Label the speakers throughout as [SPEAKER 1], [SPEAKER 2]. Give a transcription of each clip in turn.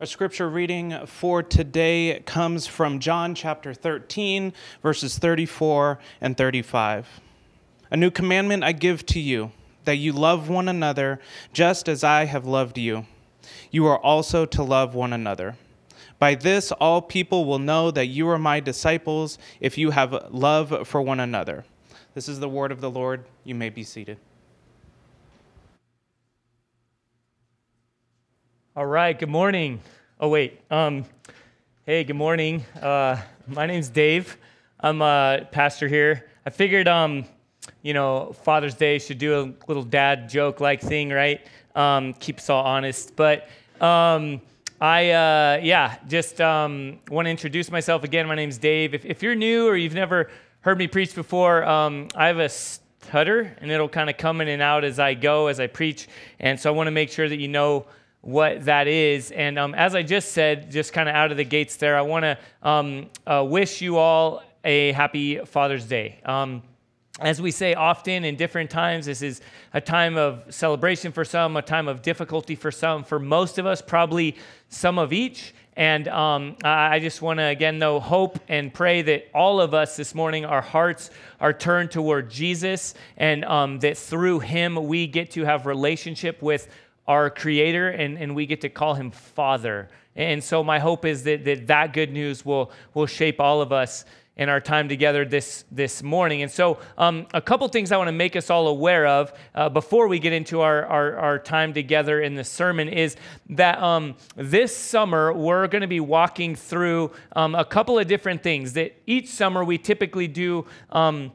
[SPEAKER 1] Our scripture reading for today comes from John chapter 13, verses 34 and 35. A new commandment I give to you, that you love one another just as I have loved you. You are also to love one another. By this, all people will know that you are my disciples if you have love for one another. This is the word of the Lord. You may be seated.
[SPEAKER 2] All right, good morning. Oh, wait. Um, hey, good morning. Uh, my name's Dave. I'm a pastor here. I figured, um, you know, Father's Day should do a little dad joke like thing, right? Um, keep us all honest. But um, I, uh, yeah, just um, want to introduce myself again. My name's Dave. If, if, you're new or you've never heard me preach before, um, I have a stutter and it'll kind of come in and out as I go, as I preach. And so I want to make sure that you know what that is. And um, as I just said, just kind of out of the gates there, I want to um, uh, wish you all a happy Father's Day. Um, as we say often in different times, this is a time of celebration for some, a time of difficulty for some. For most of us, probably some of each. And um, I just want to, again, though, hope and pray that all of us this morning, our hearts are turned toward Jesus, and um, that through him we get to have relationship with our creator and, and we get to call him father and so my hope is that that, that good news will, will shape all of us in our time together this, this morning. And so, um, a couple things I want to make us all aware of uh, before we get into our, our, our, time together in the sermon is that um, this summer we're going to be walking through um, a couple of different things. That each summer we typically do um,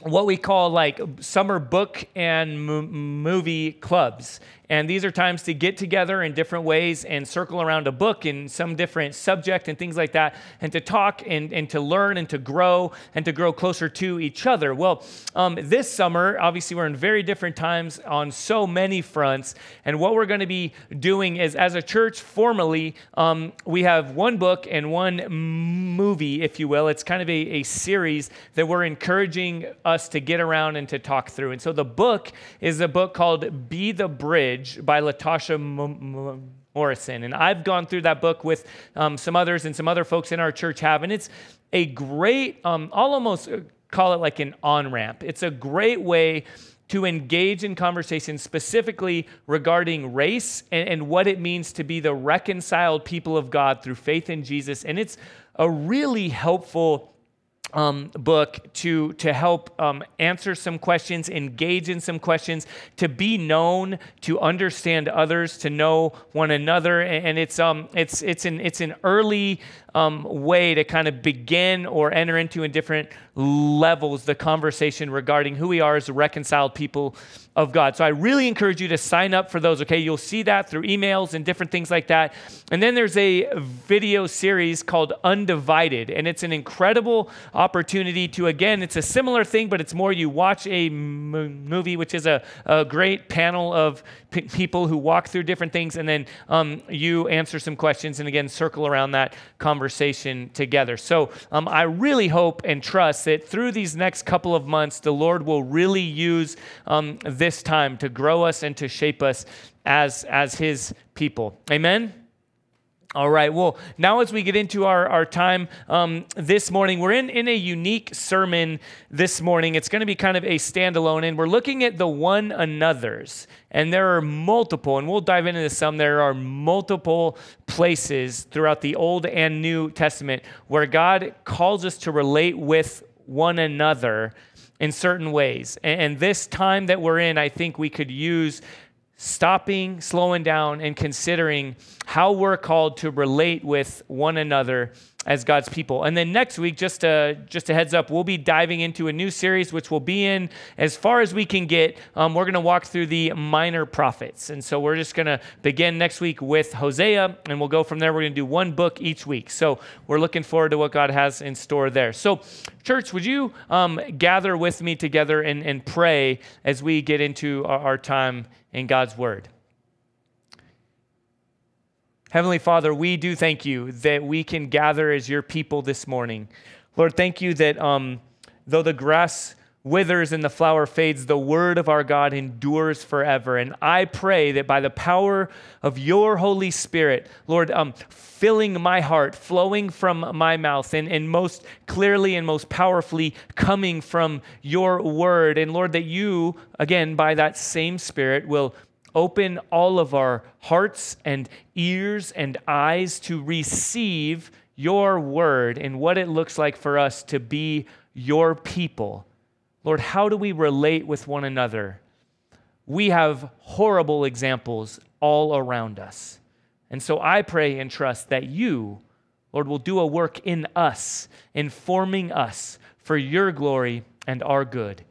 [SPEAKER 2] what we call like summer book and movie clubs. And these are times to get together in different ways and circle around a book in some different subject and things like that, and to talk and, and to learn and to grow and to grow closer to each other. Well, um, this summer, obviously, we're in very different times on so many fronts. And what we're going to be doing is, as a church, formally, um, we have one book and one movie, if you will. It's kind of a, a series that we're encouraging us to get around and to talk through. And so the book is a book called Be the Bridge by Latasha M- Morrison. And I've gone through that book with um, some others and some other folks in our church have. And it's a great, um, I'll almost call it like an on ramp. It's a great way to engage in conversation specifically regarding race and, and, what it means to be the reconciled people of God through faith in Jesus. And it's a really helpful um, book to, to help um, answer some questions, engage in some questions, to be known, to understand others, to know one another. And it's, um, it's, it's, an, it's an early um, way to kind of begin or enter into a different levels the conversation regarding who we are as reconciled people of God. So I really encourage you to sign up for those, okay? You'll see that through emails and different things like that. And then there's a video series called Undivided, and it's an incredible opportunity to, again, it's a similar thing, but it's more you watch a m- movie, which is a, a great panel of p- people who walk through different things, and then um, you answer some questions and again, circle around that conversation together. So um, I really hope and trust that through these next couple of months, the Lord will really use um, this time to grow us and to shape us as, as His people. Amen? All right. Well, now as we get into our, our time um, this morning, we're in, in a unique sermon this morning. It's going to be kind of a standalone, and we're looking at the one another's. And there are multiple, and we'll dive into some. There are multiple places throughout the Old and New Testament where God calls us to relate with one another in certain ways. And this time that we're in, I think we could use stopping, slowing down, and considering how we're called to relate with one another as God's people. And then next week, just a, just a heads up, we'll be diving into a new series, which will be in as far as we can get. Um, we're going to walk through the minor prophets. And so we're just going to begin next week with Hosea, and we'll go from there. We're going to do one book each week. So we're looking forward to what God has in store there. So, church, would you um, gather with me together and, and pray as we get into our, our time in God's Word. Heavenly Father, we do thank you that we can gather as your people this morning. Lord, thank you that um, though the grass withers and the flower fades, the word of our God endures forever. And I pray that by the power of your Holy Spirit, Lord, um, filling my heart, flowing from my mouth, and, and most clearly and most powerfully coming from your word. And Lord, that you, again, by that same Spirit, will open all of our hearts and ears and eyes to receive your word and what it looks like for us to be your people Lord, how do we relate with one another? We have horrible examples all around us. And so I pray and trust that you, Lord, will do a work in us, informing us for your glory and our good.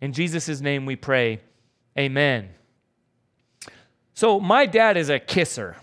[SPEAKER 2] In Jesus' name we pray, amen. So, my dad is a kisser.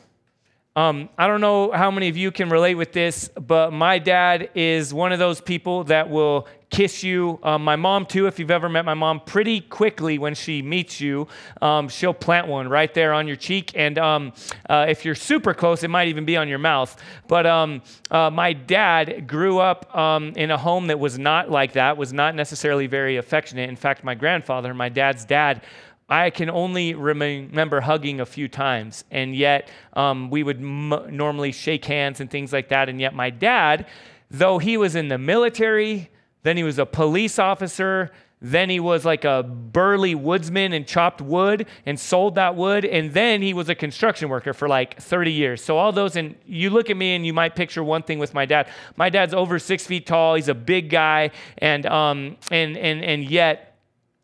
[SPEAKER 2] Um, I don't know how many of you can relate with this, but my dad is one of those people that will kiss you. Um, my mom, too, if you've ever met my mom, pretty quickly when she meets you, um, she'll plant one right there on your cheek. And um, uh, if you're super close, it might even be on your mouth. But um, uh, my dad grew up um, in a home that was not like that, was not necessarily very affectionate. In fact, my grandfather, my dad's dad, I can only remember hugging a few times, and yet um, we would m- normally shake hands and things like that. And yet, my dad, though he was in the military, then he was a police officer, then he was like a burly woodsman and chopped wood and sold that wood. And then he was a construction worker for like 30 years. So, all those, and you look at me and you might picture one thing with my dad. My dad's over six feet tall, he's a big guy, and, um, and, and, and yet,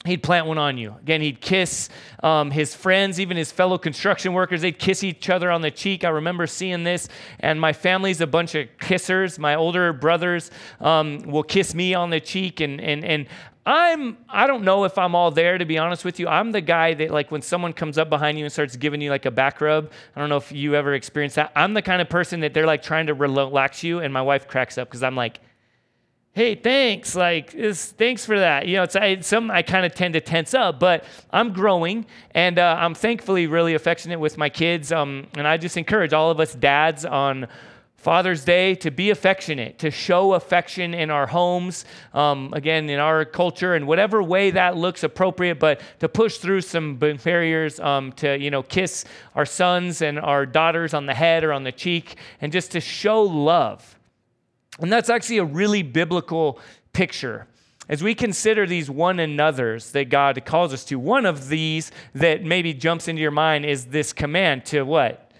[SPEAKER 2] he'd plant one on you. Again, he'd kiss um, his friends, even his fellow construction workers. They'd kiss each other on the cheek. I remember seeing this. And my family's a bunch of kissers. My older brothers um, will kiss me on the cheek. And, and, and I'm, I don't know if I'm all there, to be honest with you. I'm the guy that, like, when someone comes up behind you and starts giving you, like, a back rub, I don't know if you ever experienced that. I'm the kind of person that they're, like, trying to relax you. And my wife cracks up because I'm like, hey, thanks, like, thanks for that. You know, it's I, some I kind of tend to tense up, but I'm growing, and uh, I'm thankfully really affectionate with my kids. Um, and I just encourage all of us dads on Father's Day to be affectionate, to show affection in our homes, um, again, in our culture, in whatever way that looks appropriate, but to push through some barriers, um, to, you know, kiss our sons and our daughters on the head or on the cheek, and just to show love. And that's actually a really biblical picture. As we consider these one another's that God calls us to, one of these that maybe jumps into your mind is this command to what?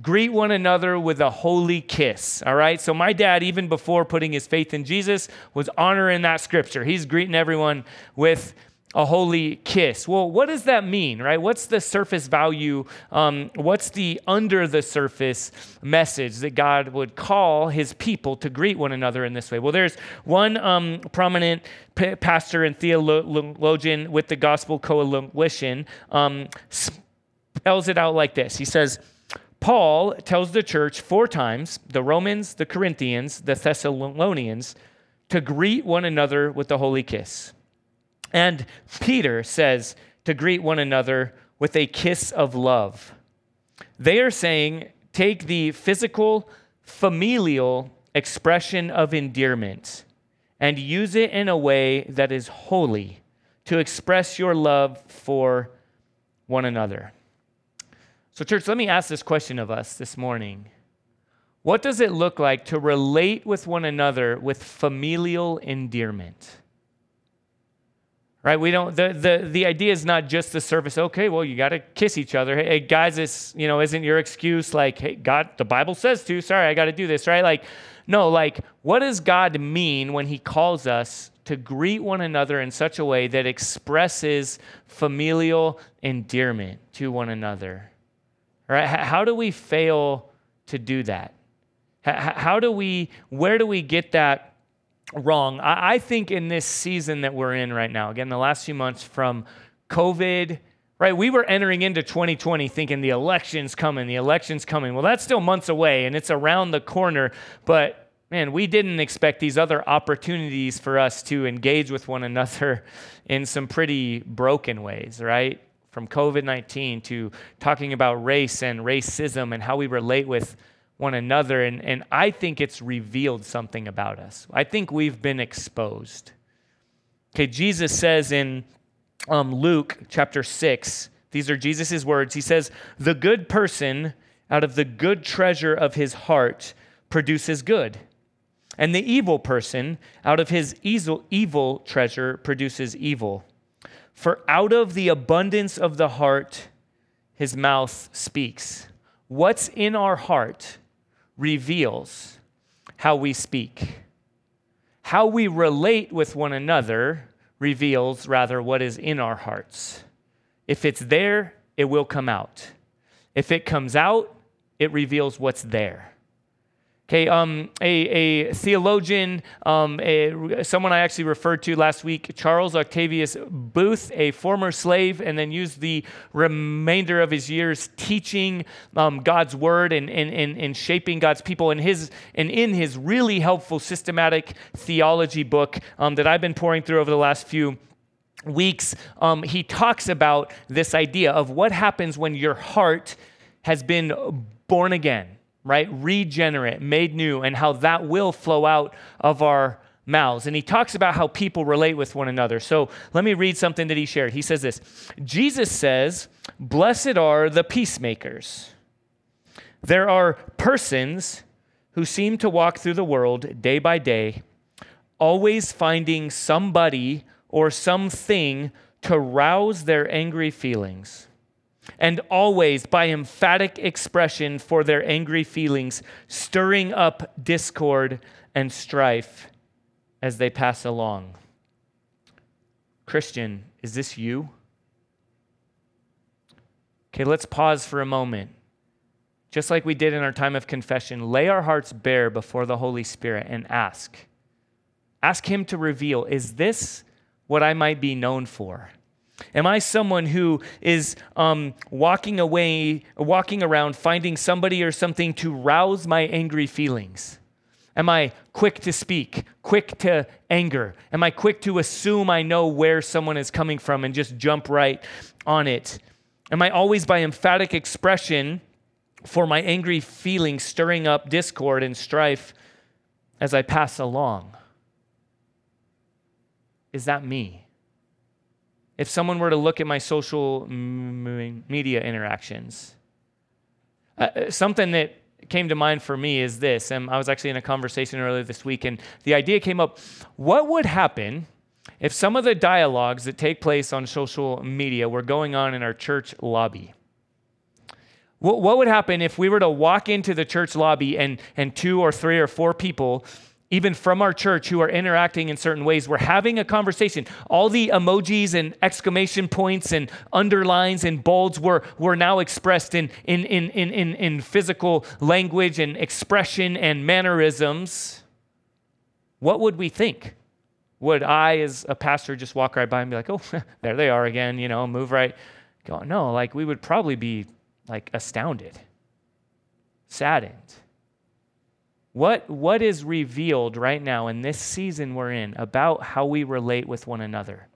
[SPEAKER 2] Greet one another with a holy kiss. All right. So, my dad, even before putting his faith in Jesus, was honoring that scripture. He's greeting everyone with a holy kiss. Well, what does that mean, right? What's the surface value? Um, what's the under the surface message that God would call his people to greet one another in this way? Well, there's one um, prominent p- pastor and theologian with the Gospel Coalition um, spells it out like this. He says, Paul tells the church four times, the Romans, the Corinthians, the Thessalonians, to greet one another with the holy kiss. And Peter says to greet one another with a kiss of love. They are saying, take the physical, familial expression of endearment and use it in a way that is holy to express your love for one another. So, church, let me ask this question of us this morning. What does it look like to relate with one another with familial endearment? Right? We don't the, the the idea is not just the surface okay well you got to kiss each other. Hey guys this you know isn't your excuse like hey god the bible says to sorry i got to do this right? Like no like what does god mean when he calls us to greet one another in such a way that expresses familial endearment to one another right? How do we fail to do that? How do we where do we get that wrong. I, I think in this season that we're in right now, again, the last few months from COVID, right? We were entering into 2020 thinking the election's coming, the election's coming. Well, that's still months away and it's around the corner, but man, we didn't expect these other opportunities for us to engage with one another in some pretty broken ways, right? From COVID 19 to talking about race and racism and how we relate with one another. And, and I think it's revealed something about us. I think we've been exposed. Okay, Jesus says in um, Luke chapter 6, these are Jesus' words. He says, The good person out of the good treasure of his heart produces good, and the evil person out of his evil treasure produces evil. For out of the abundance of the heart, his mouth speaks. What's in our heart reveals how we speak. How we relate with one another reveals rather what is in our hearts. If it's there, it will come out. If it comes out, it reveals what's there. Okay, um, a, a theologian, um, a, someone I actually referred to last week, Charles Octavius Boothe, a former slave, and then used the remainder of his years teaching um, God's word and, and, and, and shaping God's people. And, his, and in his really helpful systematic theology book um, that I've been pouring through over the last few weeks, um, he talks about this idea of what happens when your heart has been born again right? Regenerate, made new, and how that will flow out of our mouths. And he talks about how people relate with one another. So let me read something that he shared. He says this Jesus says, Blessed are the peacemakers. There are persons who seem to walk through the world day by day, always finding somebody or something to rouse their angry feelings and always by emphatic expression for their angry feelings, stirring up discord and strife as they pass along. Christian, is this you? Okay, let's pause for a moment. Just like we did in our time of confession, lay our hearts bare before the Holy Spirit and ask. Ask Him to reveal is this what I might be known for? Am I someone who is um, walking away, walking around, finding somebody or something to rouse my angry feelings? Am I quick to speak, quick to anger? Am I quick to assume I know where someone is coming from and just jump right on it? Am I always by emphatic expression for my angry feelings stirring up discord and strife as I pass along? Is that me? If someone were to look at my social media interactions. Uh, uh, something that came to mind for me is this, and I was actually in a conversation earlier this week, and the idea came up what would happen if some of the dialogues that take place on social media were going on in our church lobby? What, what would happen if we were to walk into the church lobby and, and two or three or four people even from our church who are interacting in certain ways. We're having a conversation. All the emojis and exclamation points and underlines and bolds were, were now expressed in, in, in, in, in, in physical language and expression and mannerisms. What would we think? Would I, as a pastor, just walk right by and be like, oh, there they are again, you know, move right? Go, no, like we would probably be like astounded, saddened what, what is revealed right now in this season we're in about how we relate with one another?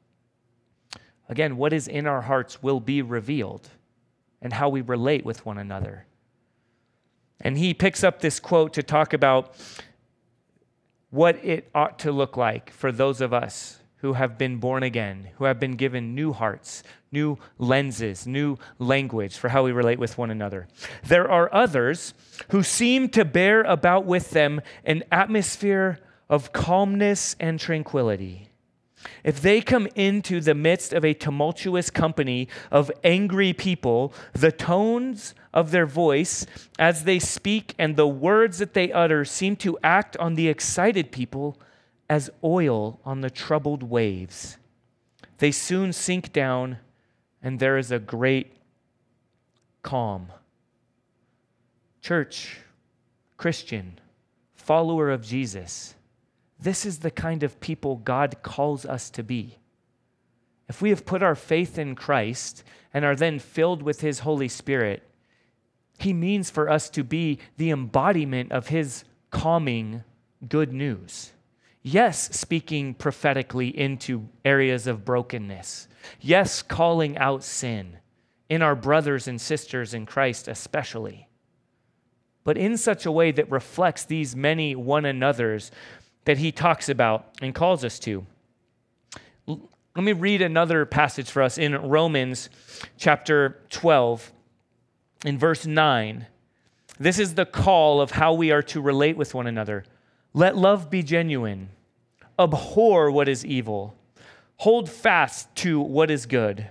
[SPEAKER 2] Again, what is in our hearts will be revealed and how we relate with one another. And he picks up this quote to talk about what it ought to look like for those of us who have been born again, who have been given new hearts, new lenses, new language for how we relate with one another. There are others who seem to bear about with them an atmosphere of calmness and tranquility. If they come into the midst of a tumultuous company of angry people, the tones of their voice as they speak and the words that they utter seem to act on the excited people as oil on the troubled waves. They soon sink down, and there is a great calm. Church, Christian, follower of Jesus, this is the kind of people God calls us to be. If we have put our faith in Christ and are then filled with His Holy Spirit, He means for us to be the embodiment of His calming good news. Yes, speaking prophetically into areas of brokenness. Yes, calling out sin in our brothers and sisters in Christ, especially. But in such a way that reflects these many one another's that he talks about and calls us to. Let me read another passage for us in Romans chapter 12, in verse 9. This is the call of how we are to relate with one another. Let love be genuine, abhor what is evil, hold fast to what is good.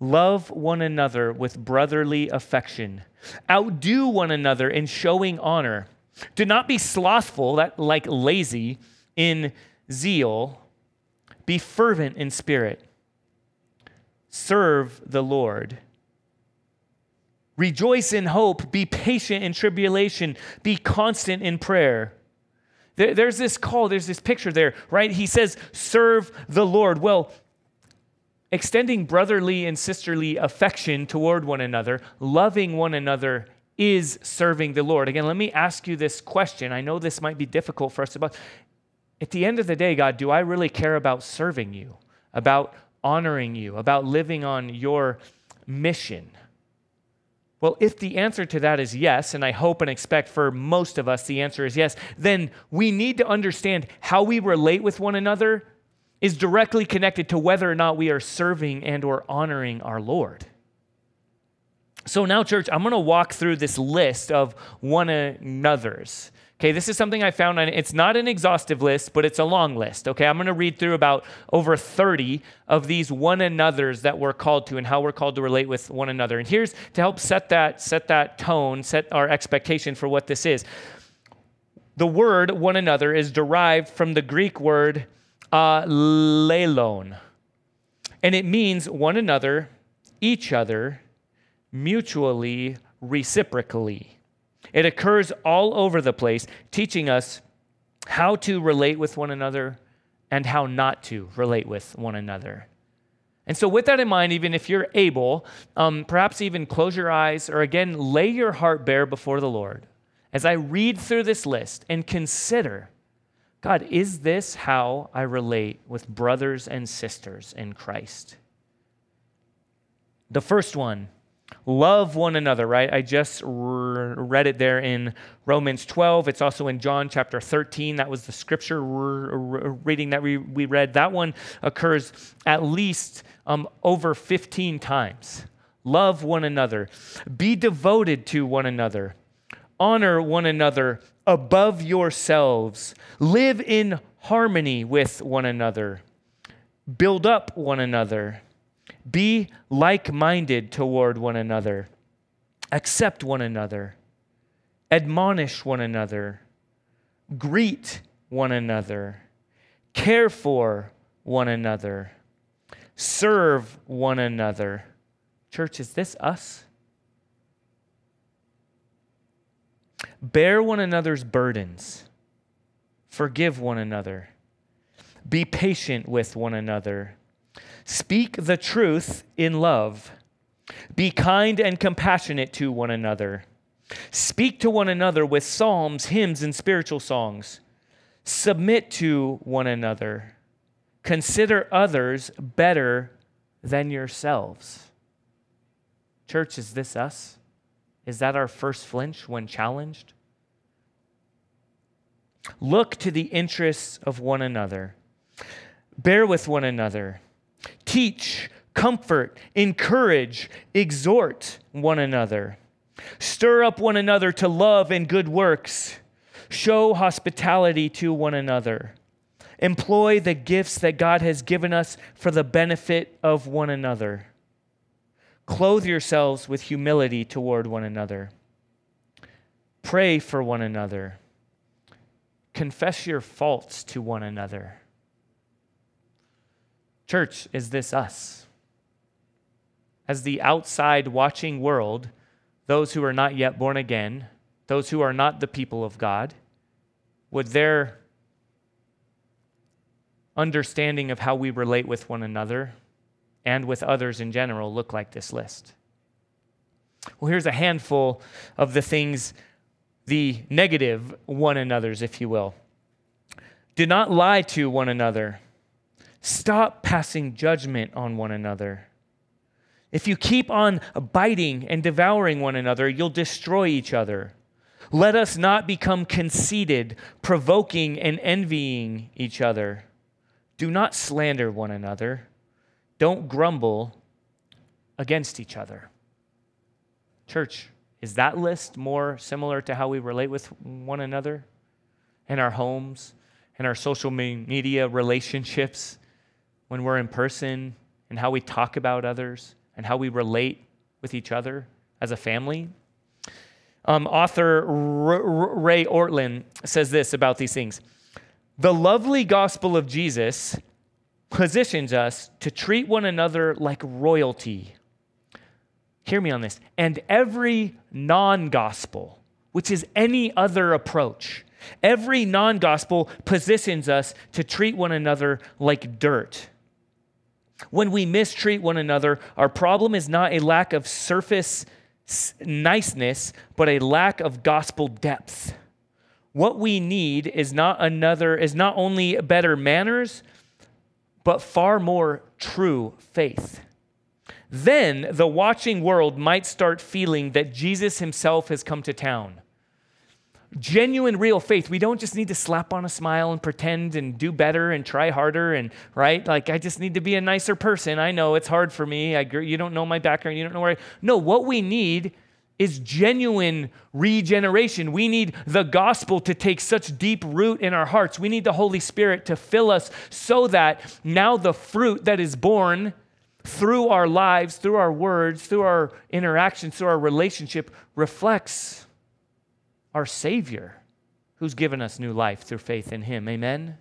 [SPEAKER 2] Love one another with brotherly affection. Outdo one another in showing honor. Do not be slothful, that, like lazy, in zeal. Be fervent in spirit. Serve the Lord. Rejoice in hope. Be patient in tribulation. Be constant in prayer. There's this call, there's this picture there, right? He says, Serve the Lord. Well, extending brotherly and sisterly affection toward one another, loving one another is serving the Lord. Again, let me ask you this question. I know this might be difficult for us to, at the end of the day, God, do I really care about serving you, about honoring you, about living on your mission? Well, if the answer to that is yes, and I hope and expect for most of us the answer is yes, then we need to understand how we relate with one another is directly connected to whether or not we are serving and or honoring our Lord. So now church, I'm going to walk through this list of one another's. Okay, this is something I found. on It's not an exhaustive list, but it's a long list. Okay, I'm going to read through about over 30 of these one another's that we're called to and how we're called to relate with one another. And here's to help set that set that tone, set our expectation for what this is. The word one another is derived from the Greek word uh, lelon, and it means one another, each other, mutually, reciprocally. It occurs all over the place, teaching us how to relate with one another and how not to relate with one another. And so, with that in mind, even if you're able, um, perhaps even close your eyes or again, lay your heart bare before the Lord as I read through this list and consider God, is this how I relate with brothers and sisters in Christ? The first one Love one another, right? I just read it there in Romans 12. It's also in John chapter 13. That was the scripture reading that we, we read. That one occurs at least um, over 15 times. Love one another, be devoted to one another, honor one another above yourselves, live in harmony with one another, build up one another be like minded toward one another, accept one another, admonish one another, greet one another, care for one another, serve one another. Church, is this us? Bear one another's burdens, forgive one another, be patient with one another Speak the truth in love. Be kind and compassionate to one another. Speak to one another with psalms, hymns, and spiritual songs. Submit to one another. Consider others better than yourselves. Church, is this us? Is that our first flinch when challenged? Look to the interests of one another. Bear with one another teach, comfort, encourage, exhort one another. Stir up one another to love and good works. Show hospitality to one another. Employ the gifts that God has given us for the benefit of one another. Clothe yourselves with humility toward one another. Pray for one another. Confess your faults to one another. Church, is this us? As the outside watching world, those who are not yet born again, those who are not the people of God, would their understanding of how we relate with one another and with others in general look like this list? Well, here's a handful of the things, the negative one another's, if you will. Do not lie to one another Stop passing judgment on one another. If you keep on biting and devouring one another, you'll destroy each other. Let us not become conceited, provoking and envying each other. Do not slander one another. don't grumble against each other. Church, is that list more similar to how we relate with one another in our homes, in our social media relationships, when we're in person, and how we talk about others, and how we relate with each other as a family? Um, author Ray Ortlund says this about these things The lovely gospel of Jesus positions us to treat one another like royalty hear me on this, and every non gospel, which is any other approach, every non gospel positions us to treat one another like dirt. When we mistreat one another, our problem is not a lack of surface niceness, but a lack of gospel depth. What we need is not another is not only better manners, but far more true faith then the watching world might start feeling that Jesus himself has come to town. Genuine, real faith. We don't just need to slap on a smile and pretend and do better and try harder and, right? Like, I just need to be a nicer person. I know it's hard for me. I, you don't know my background. You don't know where I. No, what we need is genuine regeneration. We need the gospel to take such deep root in our hearts. We need the Holy Spirit to fill us so that now the fruit that is born through our lives, through our words, through our interactions, through our relationship, reflects our Savior who's given us new life through faith in Him. Amen?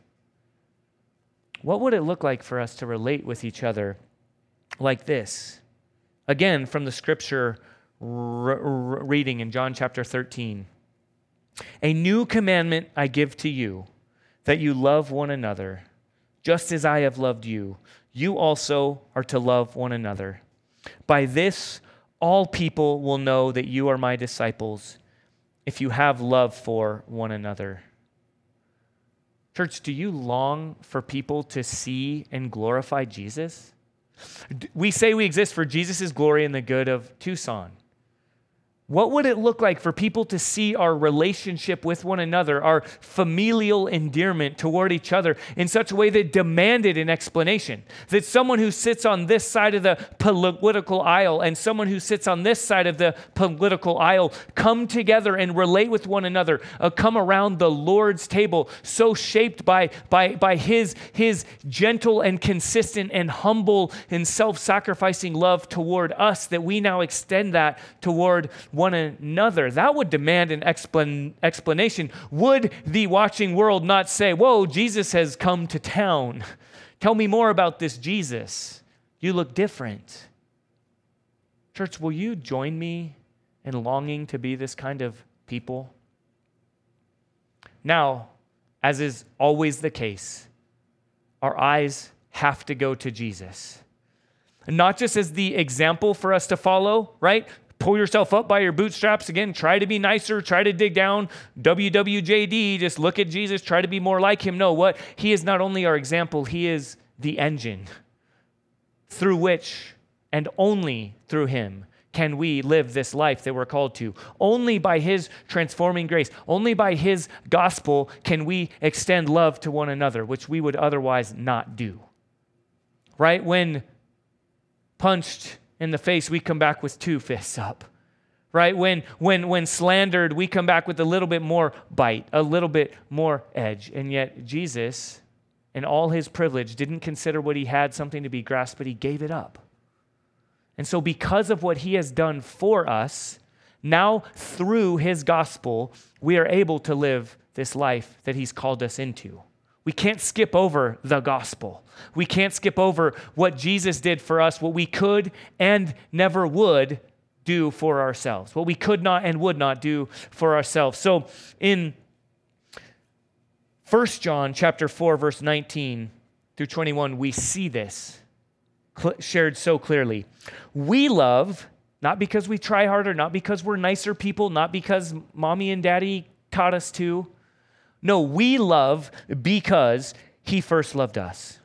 [SPEAKER 2] What would it look like for us to relate with each other like this? Again, from the scripture r- r- reading in John chapter 13 A new commandment I give to you, that you love one another, just as I have loved you you also are to love one another. By this, all people will know that you are my disciples if you have love for one another. Church, do you long for people to see and glorify Jesus? We say we exist for Jesus' glory and the good of Tucson. What would it look like for people to see our relationship with one another, our familial endearment toward each other in such a way that demanded an explanation? That someone who sits on this side of the political aisle and someone who sits on this side of the political aisle come together and relate with one another, uh, come around the Lord's table, so shaped by, by, by his, his gentle and consistent and humble and self sacrificing love toward us that we now extend that toward one another. That would demand an explan- explanation. Would the watching world not say, Whoa, Jesus has come to town? Tell me more about this Jesus. You look different. Church, will you join me in longing to be this kind of people? Now, as is always the case, our eyes have to go to Jesus. Not just as the example for us to follow, right? Pull yourself up by your bootstraps again try to be nicer try to dig down wwjd just look at jesus try to be more like him no what he is not only our example he is the engine through which and only through him can we live this life that we're called to. Only by His transforming grace, only by His gospel can we extend love to one another, which we would otherwise not do. Right? When punched in the face, we come back with two fists up. Right? When, when, when slandered, we come back with a little bit more bite, a little bit more edge. And yet, Jesus, in all his privilege, didn't consider what he had something to be grasped, but he gave it up. And so, because of what he has done for us, now through his gospel, we are able to live this life that he's called us into. We can't skip over the gospel. We can't skip over what Jesus did for us, what we could and never would do for ourselves, what we could not and would not do for ourselves. So in 1 John chapter 4 verse 19 through 21 we see this shared so clearly. We love not because we try harder, not because we're nicer people, not because mommy and daddy taught us to, no, we love because he first loved us.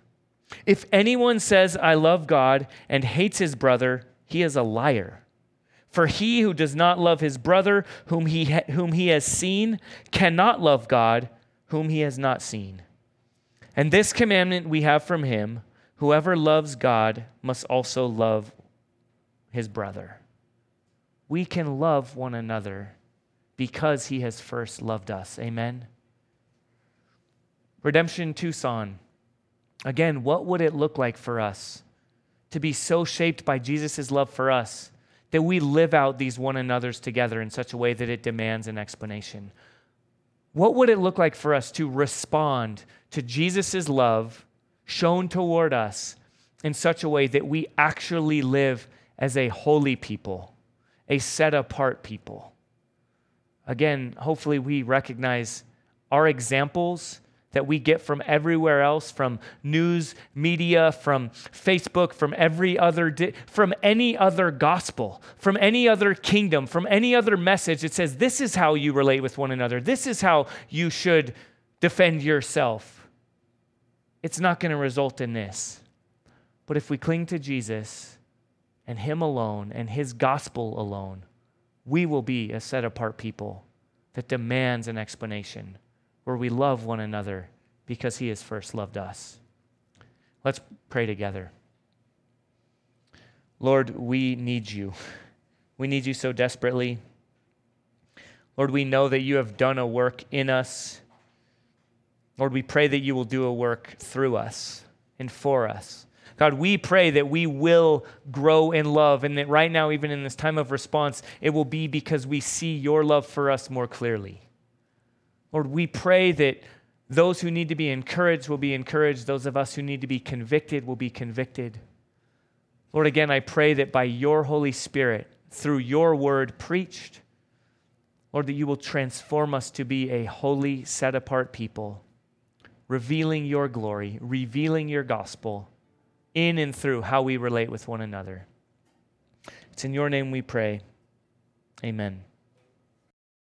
[SPEAKER 2] If anyone says, I love God and hates his brother, he is a liar. For he who does not love his brother whom he, ha- whom he has seen cannot love God whom he has not seen. And this commandment we have from him Whoever loves God must also love his brother. We can love one another because he has first loved us. Amen. Redemption Tucson. Again, what would it look like for us to be so shaped by Jesus' love for us that we live out these one another's together in such a way that it demands an explanation? What would it look like for us to respond to Jesus' love shown toward us in such a way that we actually live as a holy people, a set apart people? Again, hopefully, we recognize our examples that we get from everywhere else from news media from facebook from every other di- from any other gospel from any other kingdom from any other message it says this is how you relate with one another. This is how you should defend yourself. It's not going to result in this. But if we cling to jesus and him alone and his gospel alone we will be a set apart people that demands an explanation where we love one another because he has first loved us. Let's pray together. Lord, we need you. We need you so desperately. Lord, we know that you have done a work in us. Lord, we pray that you will do a work through us and for us. God, we pray that we will grow in love and that right now, even in this time of response, it will be because we see your love for us more clearly. Lord, we pray that those who need to be encouraged will be encouraged. Those of us who need to be convicted will be convicted. Lord, again, I pray that by your Holy Spirit, through your word preached, Lord, that you will transform us to be a holy, set apart people, revealing your glory, revealing your gospel in and through how we relate with one another. It's in your name we pray. Amen.